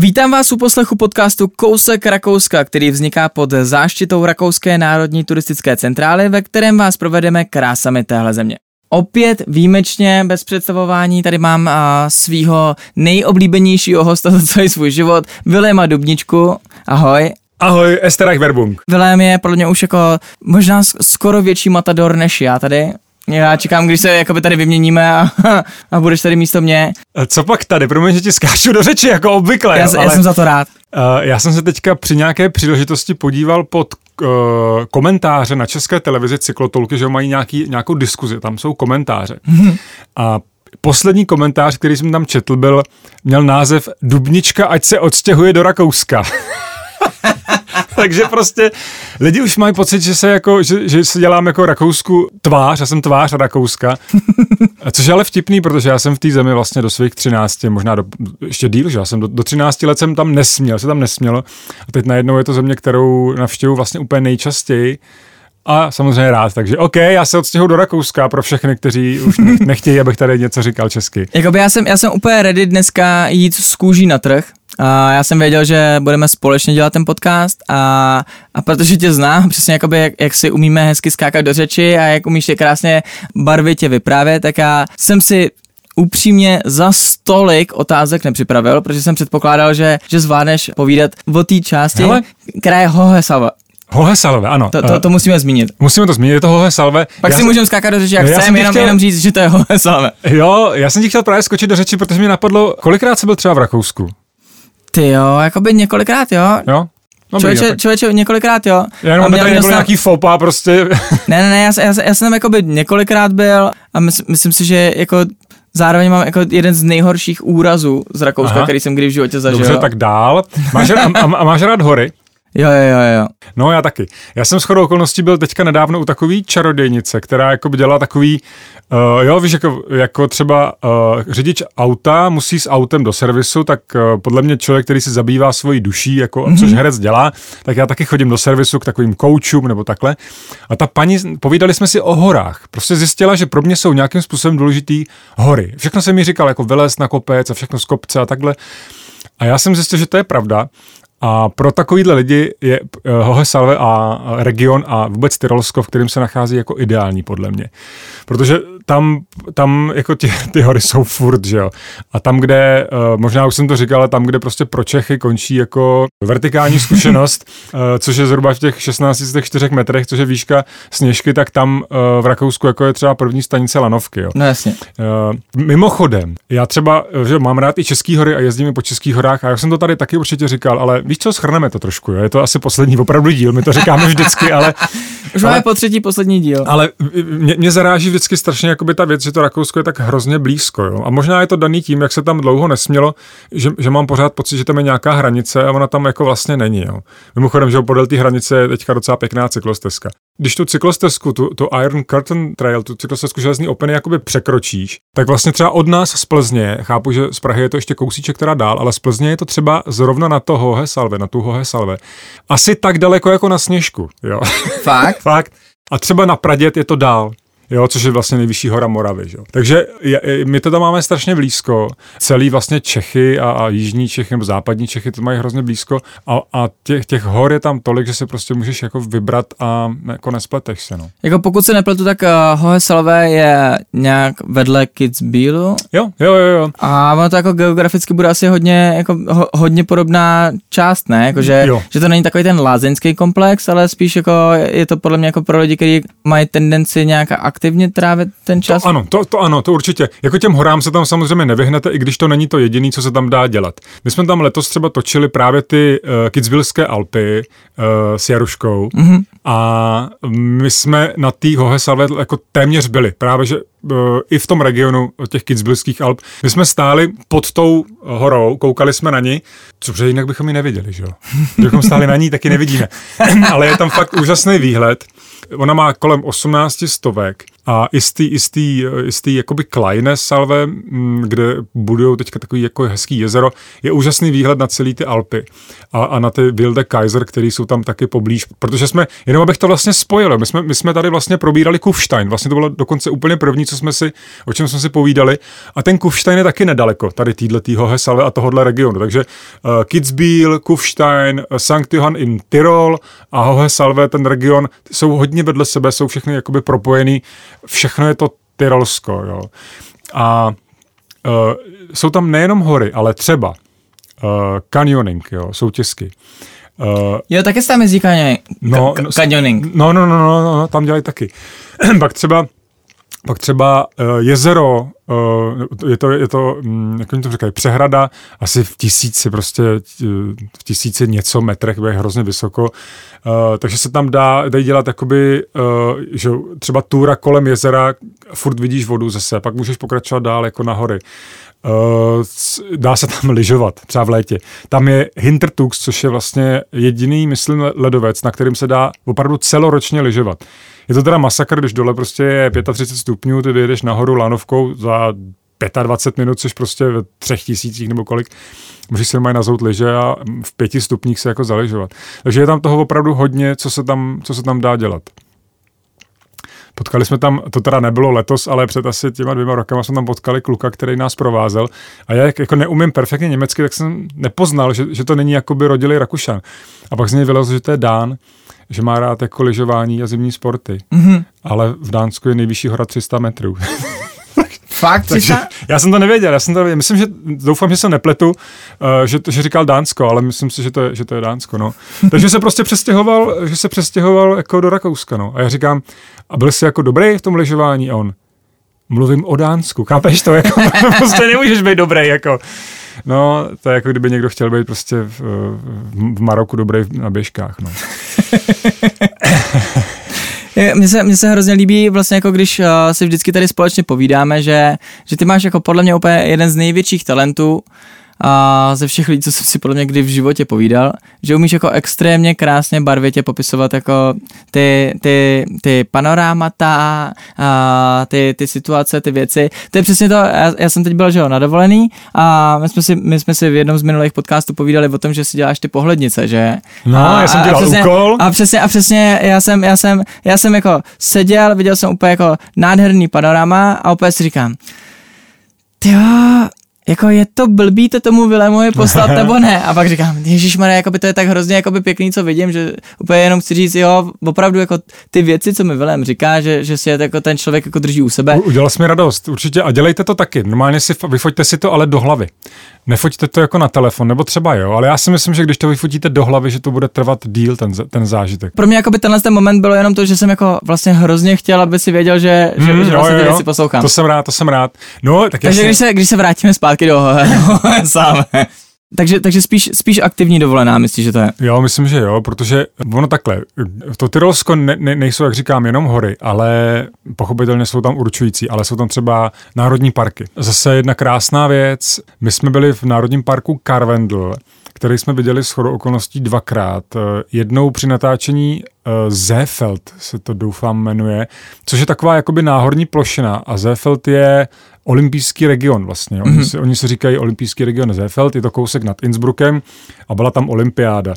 Vítám vás u poslechu podcastu Kousek Rakouska, který vzniká pod záštitou Rakouské národní turistické centrály, ve kterém vás provedeme krásami téhle země. Opět výjimečně, bez představování, tady mám uh, svýho nejoblíbenějšího hosta za celý svůj život, Viléma Dubničku. Ahoj. Ahoj, Esterach Verbung. Vilém je podle mě už jako možná skoro větší matador než já tady. Já čekám, když se jakoby tady vyměníme a, a budeš tady místo mě. Co pak tady? Promiň, že ti skáču do řeči, jako obvykle. Já, jo, ale, já jsem za to rád. Uh, já jsem se teďka při nějaké příležitosti podíval pod uh, komentáře na české televizi cyklotolky, že mají nějaký, nějakou diskuzi, tam jsou komentáře. a poslední komentář, který jsem tam četl, byl, měl název Dubnička, ať se odstěhuje do Rakouska. Takže prostě lidi už mají pocit, že se, jako, že, že se dělám jako Rakousku tvář, já jsem tvář Rakouska, což je ale vtipný, protože já jsem v té zemi vlastně do svých 13, možná do, ještě díl, že já jsem do, do 13 let jsem tam nesměl, se tam nesmělo. A teď najednou je to země, kterou navštěvuju vlastně úplně nejčastěji a samozřejmě rád, takže OK, já se odstěhu do Rakouska pro všechny, kteří už nechtějí, abych tady něco říkal česky. Jakoby já jsem, já jsem úplně ready dneska jít z kůží na trh, a já jsem věděl, že budeme společně dělat ten podcast a, a protože tě znám, přesně jakoby jak, jak si umíme hezky skákat do řeči a jak umíš je krásně barvitě vyprávět, tak já jsem si upřímně za stolik otázek nepřipravil, protože jsem předpokládal, že, že zvládneš povídat o té části, Hele. která je Hohesalve. Hohe Salve, ano. To, to, to musíme zmínit. Musíme to zmínit, je to Hohe Salve. Pak já si jsem... můžeme skákat do řeči, jak chceme, jenom, chtěl... jenom říct, že to je Hohe Salve. Jo, já jsem ti chtěl právě skočit do řeči, protože mi napadlo, kolikrát jsi byl třeba v Rakousku? Ty jo, jakoby několikrát, jo. Jo? No, člověče, okay. člověče, několikrát, jo. Já jenom, aby tady nebyl nějaký fopa, prostě. ne, ne, ne, já, já, já jsem tam jakoby několikrát byl a mysl, myslím si, že jako zároveň mám jako jeden z nejhorších úrazů z Rakouska, Aha. který jsem kdy v životě zažil. Dobře, tak dál. Máš, a, a, a máš rád hory? Jo, jo, jo, jo. No já taky. Já jsem shodou okolností byl teďka nedávno u takový čarodějnice, která jako by dělala takový, uh, jo, víš, jako, jako třeba uh, řidič auta musí s autem do servisu, tak uh, podle mě člověk, který si zabývá svojí duší, jako, mm-hmm. což herec dělá, tak já taky chodím do servisu k takovým koučům nebo takhle. A ta paní, povídali jsme si o horách. Prostě zjistila, že pro mě jsou nějakým způsobem důležitý hory. Všechno se mi říkal, jako vylez na kopec a všechno z kopce a takhle. A já jsem zjistil, že to je pravda. A pro takovýhle lidi je uh, Hohe Salve a region a vůbec Tyrolsko, v kterém se nachází jako ideální podle mě. Protože tam, tam jako ty, ty hory jsou furt, že jo. A tam, kde, uh, možná už jsem to říkal, ale tam, kde prostě pro Čechy končí jako vertikální zkušenost, uh, což je zhruba v těch 16 4 metrech, což je výška sněžky, tak tam uh, v Rakousku jako je třeba první stanice Lanovky, jo. No jasně. Uh, mimochodem, já třeba, že mám rád i český hory a jezdím i po českých horách a já jsem to tady taky určitě říkal, ale víš co, schrneme to trošku, jo? je to asi poslední opravdu díl, my to říkáme vždycky, ale... Už máme po třetí poslední díl. Ale mě, mě zaráží vždycky strašně jakoby ta věc, že to Rakousko je tak hrozně blízko. Jo? A možná je to daný tím, jak se tam dlouho nesmělo, že, že mám pořád pocit, že tam je nějaká hranice a ona tam jako vlastně není. Jo? Mimochodem, že podél té hranice je teďka docela pěkná cyklostezka. Když tu cyklostezku, tu, tu Iron Curtain Trail, tu cyklostezku železný openy jakoby překročíš, tak vlastně třeba od nás z Plzně, chápu, že z Prahy je to ještě kousíček teda dál, ale z Plzně je to třeba zrovna na to Hohe Salve, na tu Hohe Salve. Asi tak daleko jako na Sněžku, jo. Fakt? Fakt. A třeba na Pradět je to dál jo, což je vlastně nejvyšší hora Moravy. Že? Takže je, my to tam máme strašně blízko. Celý vlastně Čechy a, a jižní Čechy nebo západní Čechy to mají hrozně blízko a, a těch, těch hor je tam tolik, že se prostě můžeš jako vybrat a jako nespleteš se. No. Jako pokud se nepletu, tak uh, Hohe Salve je nějak vedle Kitzbühelu. Jo, jo, jo, jo. A ono to jako geograficky bude asi hodně, jako ho, hodně podobná část, ne? Jako, že, že to není takový ten lázeňský komplex, ale spíš jako je to podle mě jako pro lidi, kteří mají tendenci nějak aktivně trávit ten čas? To ano, to, to ano, to určitě. Jako těm horám se tam samozřejmě nevyhnete, i když to není to jediné, co se tam dá dělat. My jsme tam letos třeba točili právě ty uh, Kitzbylské Alpy uh, s Jaruškou mm-hmm. a my jsme na té Hohe Salve jako téměř byli. Právě, že uh, i v tom regionu těch Kitzbylských Alp. My jsme stáli pod tou horou, koukali jsme na ní, což jinak bychom ji neviděli, že jo? Kdybychom stáli na ní, taky nevidíme. Ale je tam fakt úžasný výhled. Ona má kolem 18 stovek A istý, istý, istý jakoby Kleine Salve, mm, kde budou teďka takový jako hezký jezero, je úžasný výhled na celý ty Alpy a, a na ty Wilde Kaiser, který jsou tam taky poblíž, protože jsme, jenom abych to vlastně spojil, my jsme, my jsme tady vlastně probírali Kufstein, vlastně to bylo dokonce úplně první, co jsme si, o čem jsme si povídali a ten Kufstein je taky nedaleko, tady týhle Salve a tohohle regionu, takže uh, Kitzbühel, Kufstein, St. Johann in Tyrol a Hohesalve, ten region, jsou hodně vedle sebe, jsou všechny jakoby propojený, všechno je to Tyrolsko, jo. A uh, jsou tam nejenom hory, ale třeba uh, canyoning, jo, soutězky. Uh, jo, taky se tam jezdí canyoning. No, canyoning. No, no, no, no, no, tam dělají taky. Pak třeba pak třeba uh, jezero, uh, je to, je to um, jak oni to říkají, přehrada, asi v tisíci, prostě v tisíci něco metrech, je hrozně vysoko, takže se tam dá, dají dělat jakoby, že třeba túra kolem jezera, furt vidíš vodu zase, pak můžeš pokračovat dál jako nahory. Uh, dá se tam lyžovat, třeba v létě. Tam je Hintertux, což je vlastně jediný, myslím, ledovec, na kterým se dá opravdu celoročně lyžovat. Je to teda masakr, když dole prostě je 35 stupňů, ty vyjedeš nahoru lanovkou za 25 minut, což prostě ve třech tisících nebo kolik, můžeš si mají nazout liže a v pěti stupních se jako zaližovat. Takže je tam toho opravdu hodně, co se tam, co se tam dá dělat. Potkali jsme tam, to teda nebylo letos, ale před asi těma dvěma rokama jsme tam potkali kluka, který nás provázel. A já jako neumím perfektně německy, tak jsem nepoznal, že, že to není jakoby rodilý Rakušan. A pak z něj vylezl, že to je Dán že má rád jako lyžování a zimní sporty. Mm-hmm. Ale v Dánsku je nejvyšší hora 300 metrů. Fakt? Takže, já jsem to nevěděl, já jsem to nevěděl. Myslím, že doufám, že se nepletu, uh, že, že, říkal Dánsko, ale myslím si, že to je, že to je Dánsko, no. Takže se prostě přestěhoval, že se přestěhoval jako do Rakouska, no. A já říkám, a byl jsi jako dobrý v tom lyžování? A on, mluvím o Dánsku, chápeš to? Jako, prostě nemůžeš být dobrý, jako. No, to je jako kdyby někdo chtěl být prostě v, v Maroku dobrý na běžkách, no. Mně se, mně se hrozně líbí vlastně jako když uh, si vždycky tady společně povídáme, že, že ty máš jako podle mě úplně jeden z největších talentů a ze všech lidí, co jsem si podle mě kdy v životě povídal, že umíš jako extrémně krásně barvitě popisovat jako ty, ty, ty panorámata, a ty, ty situace, ty věci. To je přesně to, já, já jsem teď byl, že jo, na dovolený a my jsme, si, my jsme si v jednom z minulých podcastů povídali o tom, že si děláš ty pohlednice, že? No, a, já jsem dělal a přesně, úkol. A přesně, a přesně já jsem, já jsem, já jsem jako seděl, viděl jsem úplně jako nádherný panorama a úplně si říkám, jo, jako je to blbý to tomu Vilémovi poslat nebo ne? A pak říkám, Ježíš jako by to je tak hrozně jako by pěkný, co vidím, že úplně jenom chci říct, jo, opravdu jako ty věci, co mi Vilém říká, že, že si je jako ten člověk jako drží u sebe. Udělal jsi mi radost, určitě a dělejte to taky. Normálně si vyfoďte si to ale do hlavy. Nefoďte to jako na telefon, nebo třeba jo, ale já si myslím, že když to vyfotíte do hlavy, že to bude trvat díl ten, ten zážitek. Pro mě jako by tenhle ten moment bylo jenom to, že jsem jako vlastně hrozně chtěl, aby si věděl, že, mm, že, že vlastně jo, ty věci poslouchám. To jsem rád, to jsem rád. No, tak Takže když se, když se vrátíme zpátky do sám. Takže, takže spíš, spíš aktivní dovolená, myslíš, že to je? Jo, myslím, že jo, protože ono takhle, to Tyrolsko ne, ne, nejsou, jak říkám, jenom hory, ale pochopitelně jsou tam určující, ale jsou tam třeba národní parky. Zase jedna krásná věc, my jsme byli v národním parku Karvendl, který jsme viděli s chodou okolností dvakrát. Jednou při natáčení uh, Zefeld se to doufám jmenuje, což je taková jakoby náhorní plošina a Zefeld je olympijský region vlastně. Oni, mm-hmm. si, oni si říkají olympijský region Zefeld, je to kousek nad Innsbruckem a byla tam olympiáda.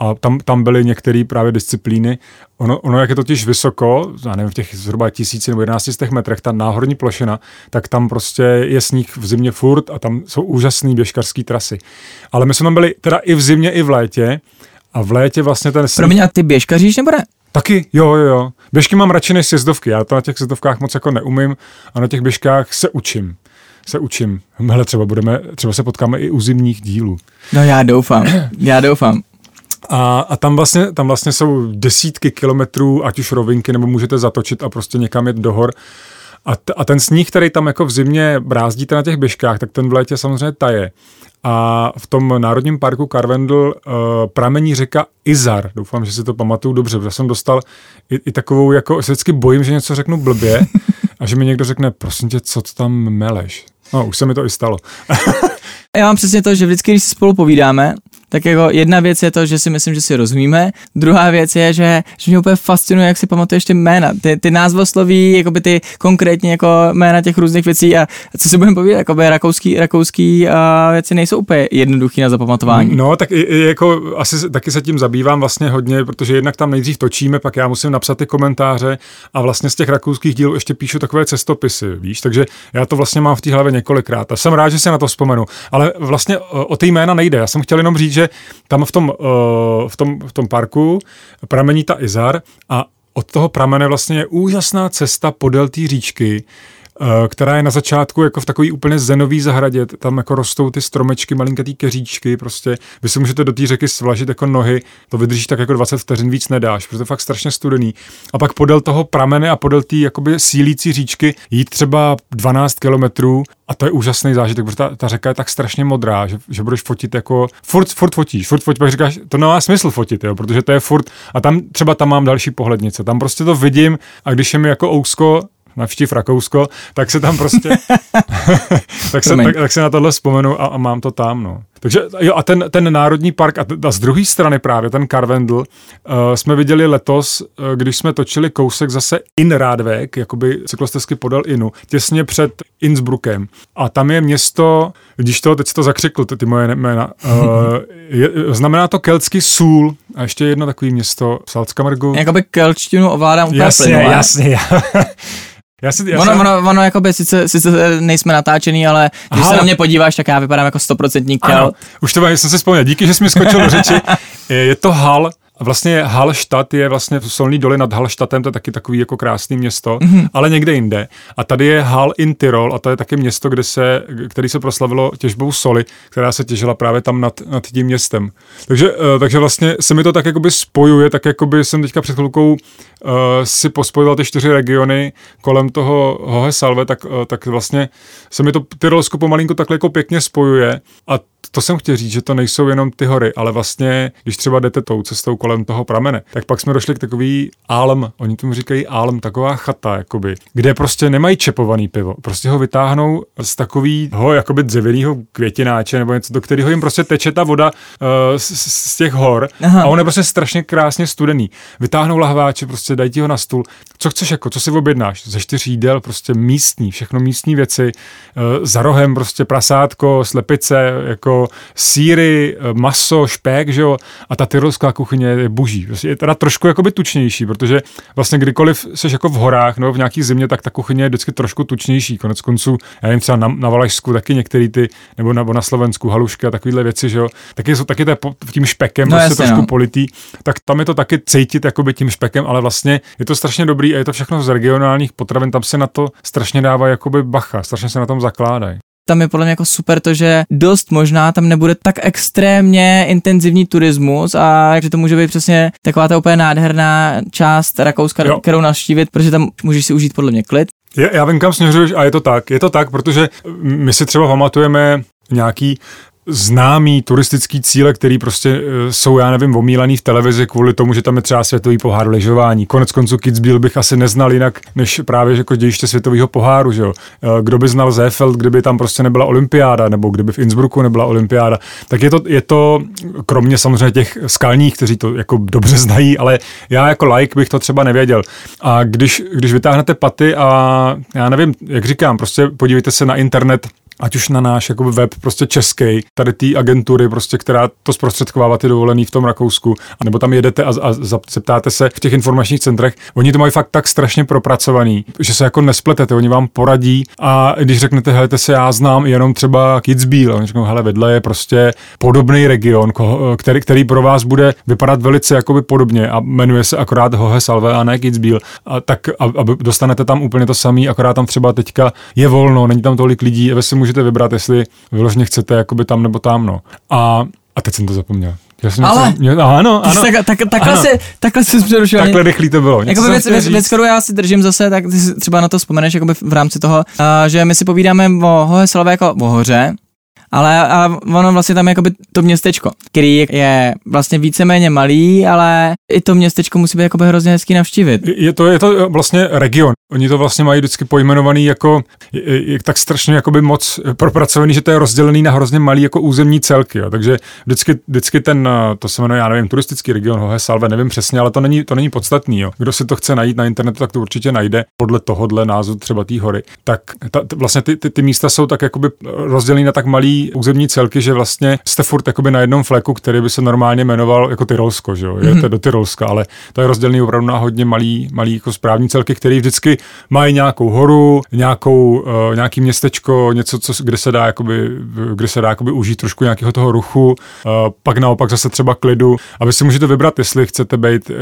A tam, tam byly některé právě disciplíny. Ono, ono, jak je totiž vysoko, já nevím, v těch zhruba tisíci nebo jedenácti metrech, ta náhorní plošina, tak tam prostě je sníh v zimě furt a tam jsou úžasné běžkarské trasy. Ale my jsme tam byli teda i v zimě, i v létě a v létě vlastně ten sníh... Promiň, a ty běžkaříš nebo ne? Taky, jo, jo, jo. Běžky mám radši než sjezdovky. Já to na těch sjezdovkách moc jako neumím a na těch běžkách se učím. Se učím. Hele, třeba budeme, třeba se potkáme i u zimních dílů. No já doufám, já doufám. A, a tam, vlastně, tam vlastně jsou desítky kilometrů, ať už rovinky, nebo můžete zatočit a prostě někam jet do hor. A, t- a ten sníh, který tam jako v zimě brázdíte na těch běžkách, tak ten v létě samozřejmě taje a v tom národním parku Karvendl uh, pramení řeka Izar. Doufám, že si to pamatuju dobře, protože jsem dostal i, i takovou, jako se vždycky bojím, že něco řeknu blbě a že mi někdo řekne, prosím tě, co tam meleš. No, už se mi to i stalo. Já mám přesně to, že vždycky, když si spolu povídáme, tak jako jedna věc je to, že si myslím, že si rozumíme, druhá věc je, že, že mě úplně fascinuje, jak si pamatuješ ty jména, ty, ty názvosloví, jakoby ty konkrétně jako jména těch různých věcí a co si budeme povídat, jakoby rakouský, rakouský a věci nejsou úplně jednoduchý na zapamatování. No, tak jako asi taky se tím zabývám vlastně hodně, protože jednak tam nejdřív točíme, pak já musím napsat ty komentáře a vlastně z těch rakouských dílů ještě píšu takové cestopisy, víš, takže já to vlastně mám v té hlavě několikrát a jsem rád, že se na to vzpomenu. Ale vlastně o ty jména nejde. Já jsem chtěl jenom říct, že tam v tom, v tom, v tom parku pramení ta Izar a od toho pramene vlastně je úžasná cesta podél té říčky, Eh, která je na začátku jako v takový úplně zenový zahradě, tam jako rostou ty stromečky, malinkatý keříčky, prostě. Vy si můžete do té řeky svlažit jako nohy, to vydrží tak jako 20 vteřin víc nedáš, protože to je fakt strašně studený. A pak podél toho pramene a podél té jakoby sílící říčky jít třeba 12 kilometrů. A to je úžasný zážitek, protože ta, ta řeka je tak strašně modrá, že, že budeš fotit jako, furt, furt fotíš, furt fotíš, pak říkáš, to nemá smysl fotit, jo, protože to je furt, a tam třeba tam mám další pohlednice, tam prostě to vidím a když je mi jako ousko, navštív Rakousko, tak se tam prostě, tak, se, tak, tak se na tohle vzpomenu a, a mám to tam, no. Takže jo, a ten, ten národní park, a, a z druhé strany právě ten Karvendl, uh, jsme viděli letos, uh, když jsme točili kousek zase in Radweg, jakoby cyklostezky podal Inu, těsně před Innsbruckem. A tam je město, když to, teď to zakřikl, ty, ty moje jména, uh, je, znamená to keltský sůl, a ještě jedno takové město, Salzkammergut. Jakoby kelčtinu ovládám úplně Jasně, plynule. jasně. Já si, já ono, jsem... ono, ono jakoby sice, sice nejsme natáčený, ale když Aha. se na mě podíváš, tak já vypadám jako stoprocentní kel. už to jsem si vzpomněl. Díky, že jsi mi skočil do řeči. Je, je to Hal, a vlastně Hallstatt je vlastně v Solný doly nad Hallstattem, to je taky takový jako krásný město, mm-hmm. ale někde jinde. A tady je Hall in Tirol a to je taky město, kde se, který se proslavilo těžbou soli, která se těžila právě tam nad, nad tím městem. Takže, uh, takže vlastně se mi to tak jakoby spojuje, tak jakoby jsem teďka před chvilkou uh, si pospojoval ty čtyři regiony kolem toho Hohe Salve, tak, uh, tak vlastně se mi to Tyrolsko pomalinku takhle jako pěkně spojuje a to jsem chtěl říct, že to nejsou jenom ty hory, ale vlastně, když třeba jdete tou cestou kolem toho pramene, tak pak jsme došli k takový álm, oni tomu říkají álm, taková chata, jakoby, kde prostě nemají čepovaný pivo, prostě ho vytáhnou z takového jakoby dřevěného květináče nebo něco, do kterého jim prostě teče ta voda uh, z, z, těch hor Aha. a on je prostě strašně krásně studený. Vytáhnou lahváče, prostě dají ti ho na stůl. Co chceš jako, co si objednáš? Ze čtyř jídel, prostě místní, všechno místní věci, uh, za rohem prostě prasátko, slepice, jako síry, maso, špek, že jo, a ta tyrolská kuchyně je boží. Je teda trošku jakoby tučnější, protože vlastně kdykoliv seš jako v horách, no v nějaký zimě, tak ta kuchyně je vždycky trošku tučnější. Konec konců, já nevím, třeba na, na Valašsku taky některý ty, nebo na, na Slovensku, halušky a takovéhle věci, že jo, taky jsou taky tím špekem no, prostě jasně, trošku no. politý, tak tam je to taky cítit jakoby tím špekem, ale vlastně je to strašně dobrý a je to všechno z regionálních potravin, tam se na to strašně dává jakoby bacha, strašně se na tom zakládají tam je podle mě jako super to, že dost možná tam nebude tak extrémně intenzivní turismus a že to může být přesně taková ta úplně nádherná část Rakouska, jo. kterou navštívit, protože tam můžeš si užít podle mě klid. Je, já vím, kam směřuješ a je to tak. Je to tak, protože my si třeba pamatujeme nějaký známý turistický cíle, který prostě uh, jsou, já nevím, omílaný v televizi kvůli tomu, že tam je třeba světový pohár lyžování. Konec konců Kitzbühel bych asi neznal jinak, než právě jako dějiště světového poháru, že jo. Uh, kdo by znal Zefeld, kdyby tam prostě nebyla olympiáda, nebo kdyby v Innsbrucku nebyla olympiáda, tak je to, je to kromě samozřejmě těch skalních, kteří to jako dobře znají, ale já jako like bych to třeba nevěděl. A když, když vytáhnete paty a já nevím, jak říkám, prostě podívejte se na internet, ať už na náš jakoby web prostě český, tady té agentury, prostě, která to zprostředkovává ty dovolený v tom Rakousku, nebo tam jedete a, a zeptáte se v těch informačních centrech, oni to mají fakt tak strašně propracovaný, že se jako nespletete, oni vám poradí a když řeknete, helejte se, já znám jenom třeba Kitzbühel, oni řeknou, hele, vedle je prostě podobný region, který, který pro vás bude vypadat velice jakoby podobně a jmenuje se akorát Hohe Salve a ne Kitzbühel, a tak a, a dostanete tam úplně to samý, akorát tam třeba teďka je volno, není tam tolik lidí, a si můžete vybrat, jestli vyloženě chcete jakoby tam nebo tam, no. A, a teď jsem to zapomněl. Já jsem ale, něco, mě, ano, ano. Tak, tak, takhle, ano. Si, takhle si přerušil. Takhle rychlý to bylo. Jakoby věc, věc, věc, kterou já si držím zase, tak ty si třeba na to vzpomeneš jakoby v rámci toho, uh, že my si povídáme o Hohe Salve jako o hoře, ale, ale ono vlastně tam je jakoby to městečko, který je vlastně víceméně malý, ale i to městečko musí být jakoby hrozně hezký navštívit. Je to, je to vlastně region. Oni to vlastně mají vždycky pojmenovaný jako, je, je tak strašně jakoby moc propracovaný, že to je rozdělený na hrozně malý jako územní celky. Jo. Takže vždycky, vždycky ten, to se jmenuje, já nevím, turistický region Hohe Salve, nevím přesně, ale to není, to není podstatný. Jo. Kdo si to chce najít na internetu, tak to určitě najde podle tohohle názvu třeba té hory. Tak ta, vlastně ty, ty, ty, místa jsou tak jakoby rozdělený na tak malý územní celky, že vlastně jste furt jakoby na jednom fleku, který by se normálně jmenoval jako Tyrolsko, že jo, mm-hmm. to do Tyrolska, ale to je rozdělený opravdu na hodně malý, malý jako správní celky, který vždycky mají nějakou horu, nějakou, uh, nějaký městečko, něco, co, kde se dá jakoby, kde se dá jakoby užít trošku nějakého toho ruchu, uh, pak naopak zase třeba klidu, aby si můžete vybrat, jestli chcete být uh,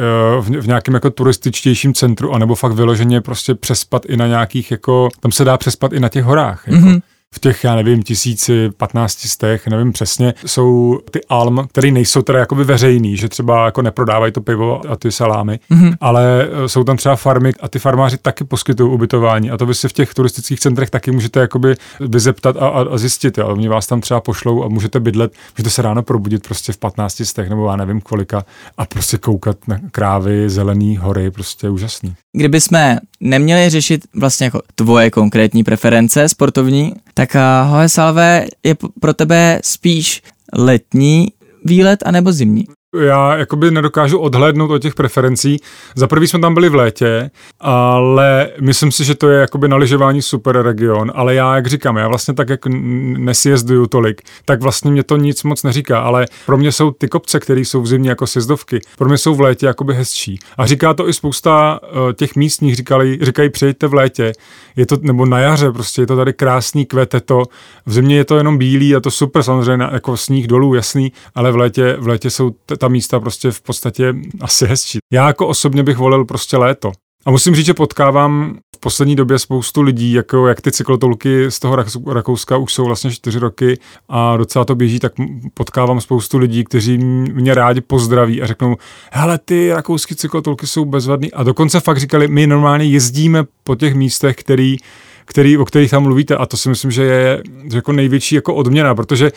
v, v nějakém jako turističtějším centru, anebo fakt vyloženě prostě přespat i na nějakých jako, tam se dá přespat i na těch horách. Jako. Mm-hmm v těch, já nevím, tisíci, patnácti stech, nevím přesně, jsou ty alm, které nejsou teda jakoby veřejný, že třeba jako neprodávají to pivo a ty salámy, mm-hmm. ale e, jsou tam třeba farmy a ty farmáři taky poskytují ubytování a to vy si v těch turistických centrech taky můžete jakoby vyzeptat a, a, a zjistit, jo. Oni vás tam třeba pošlou a můžete bydlet, můžete se ráno probudit prostě v 15 stech nebo já nevím kolika a prostě koukat na krávy, zelený hory, prostě úžasný. Kdyby jsme neměli řešit vlastně jako tvoje konkrétní preference sportovní, tak eh, Hohe Salve je pro tebe spíš letní výlet anebo zimní? Já jakoby nedokážu odhlédnout od těch preferencí. Za prvý jsme tam byli v létě, ale myslím si, že to je jakoby na lyžování super region, ale já, jak říkám, já vlastně tak, jak nesjezduju tolik, tak vlastně mě to nic moc neříká, ale pro mě jsou ty kopce, které jsou v zimě jako sjezdovky, pro mě jsou v létě jakoby hezčí. A říká to i spousta uh, těch místních, říkali, říkají přijďte v létě, je to, nebo na jaře, prostě je to tady krásný, kvete to, v zimě je to jenom bílý a to super, samozřejmě jako sníh dolů, jasný, ale v létě, v létě jsou t- ta místa prostě v podstatě asi hezčí. Já jako osobně bych volil prostě léto. A musím říct, že potkávám v poslední době spoustu lidí, jako jak ty cyklotolky z toho Rakouska už jsou vlastně čtyři roky a docela to běží, tak potkávám spoustu lidí, kteří mě rádi pozdraví a řeknou, hele, ty rakouské cyklotolky jsou bezvadný. A dokonce fakt říkali, my normálně jezdíme po těch místech, který který, o kterých tam mluvíte a to si myslím, že je jako největší jako odměna, protože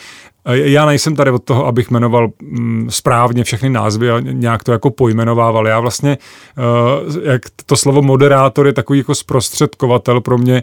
já nejsem tady od toho, abych jmenoval mm, správně všechny názvy a nějak to jako pojmenovával. Já vlastně, uh, jak to slovo moderátor je takový jako zprostředkovatel pro mě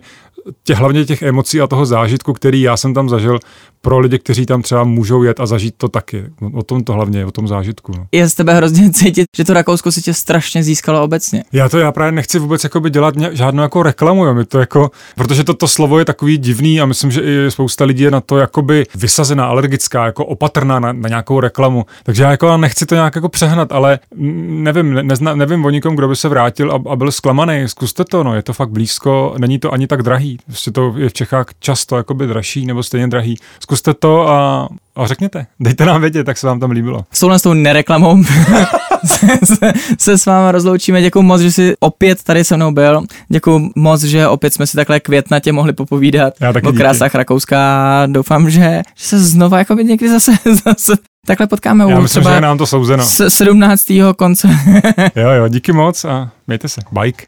tě, hlavně těch emocí a toho zážitku, který já jsem tam zažil pro lidi, kteří tam třeba můžou jet a zažít to taky. O tom to hlavně, o tom zážitku. No. Je z tebe hrozně cítit, že to Rakousko si tě strašně získalo obecně. Já to já právě nechci vůbec jakoby dělat žádnou jako reklamu, jo. to jako, protože to, to slovo je takový divný a myslím, že i spousta lidí je na to jakoby vysazená, alergická, jako opatrná na, na nějakou reklamu. Takže já jako nechci to nějak jako přehnat, ale nevím, nezna, nevím o nikom, kdo by se vrátil a, a byl zklamaný. Zkuste to, no, je to fakt blízko, není to ani tak drahý. Prostě to je v Čechách často jakoby dražší nebo stejně drahý. Zkuste to a, a řekněte, dejte nám vědět, tak se vám tam líbilo. S touhle s tou nereklamou se, se, se, s váma rozloučíme. Děkuji moc, že jsi opět tady se mnou byl. Děkuji moc, že opět jsme si takhle květnatě mohli popovídat o krásách Rakouska. Doufám, že, že se znova jako někdy zase, zase takhle potkáme. Já myslím, třeba že nám to souzeno. 17. konce. jo, jo, díky moc a mějte se. Bike.